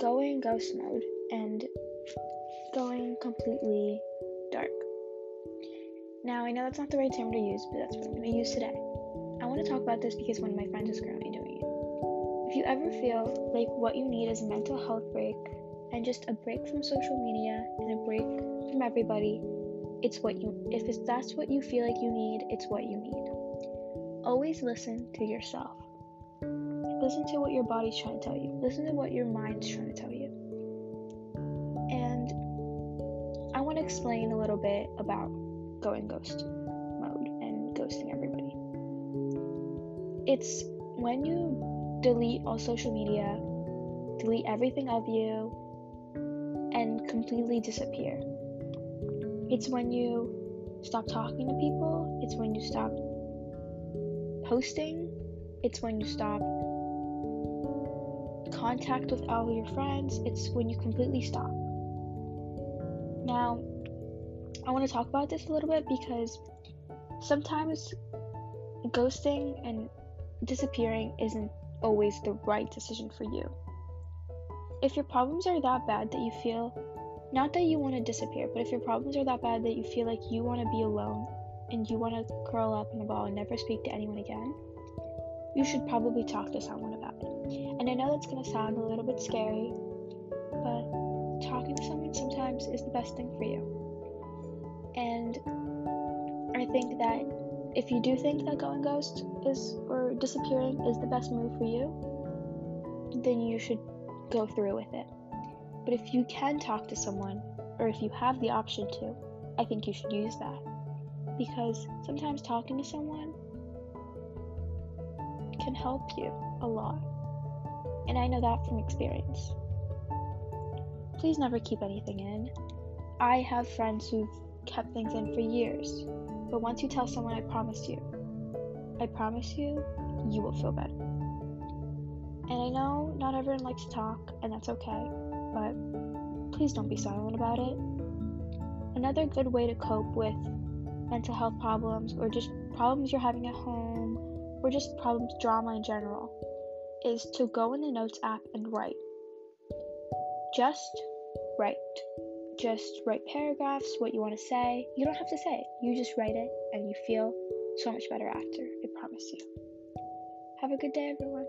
going ghost mode and going completely dark. Now, I know that's not the right term to use, but that's what I'm going to use today. I want to talk about this because one of my friends is currently doing it. If you ever feel like what you need is a mental health break and just a break from social media and a break from everybody, it's what you if it's, that's what you feel like you need, it's what you need. Always listen to yourself. Listen to what your body's trying to tell you. Listen to what your mind's trying to tell you. And I want to explain a little bit about going ghost mode and ghosting everybody. It's when you delete all social media, delete everything of you, and completely disappear. It's when you stop talking to people, it's when you stop posting, it's when you stop contact with all your friends, it's when you completely stop. Now, I want to talk about this a little bit because sometimes ghosting and disappearing isn't always the right decision for you. If your problems are that bad that you feel, not that you want to disappear, but if your problems are that bad that you feel like you want to be alone and you want to curl up in a ball and never speak to anyone again, you should probably talk to someone about it. And I know that's going to sound a little bit scary, but talking to someone sometimes is the best thing for you. And I think that if you do think that going ghost is or disappearing is the best move for you, then you should go through with it. But if you can talk to someone, or if you have the option to, I think you should use that. Because sometimes talking to someone can help you a lot. And I know that from experience. Please never keep anything in. I have friends who've kept things in for years, but once you tell someone, I promise you, I promise you, you will feel better. And I know not everyone likes to talk, and that's okay, but please don't be silent about it. Another good way to cope with mental health problems or just problems you're having at home or just problems, drama in general, is to go in the notes app and write. Just write. Just write paragraphs, what you want to say. You don't have to say it, you just write it, and you feel so much better after. I promise you. Have a good day, everyone.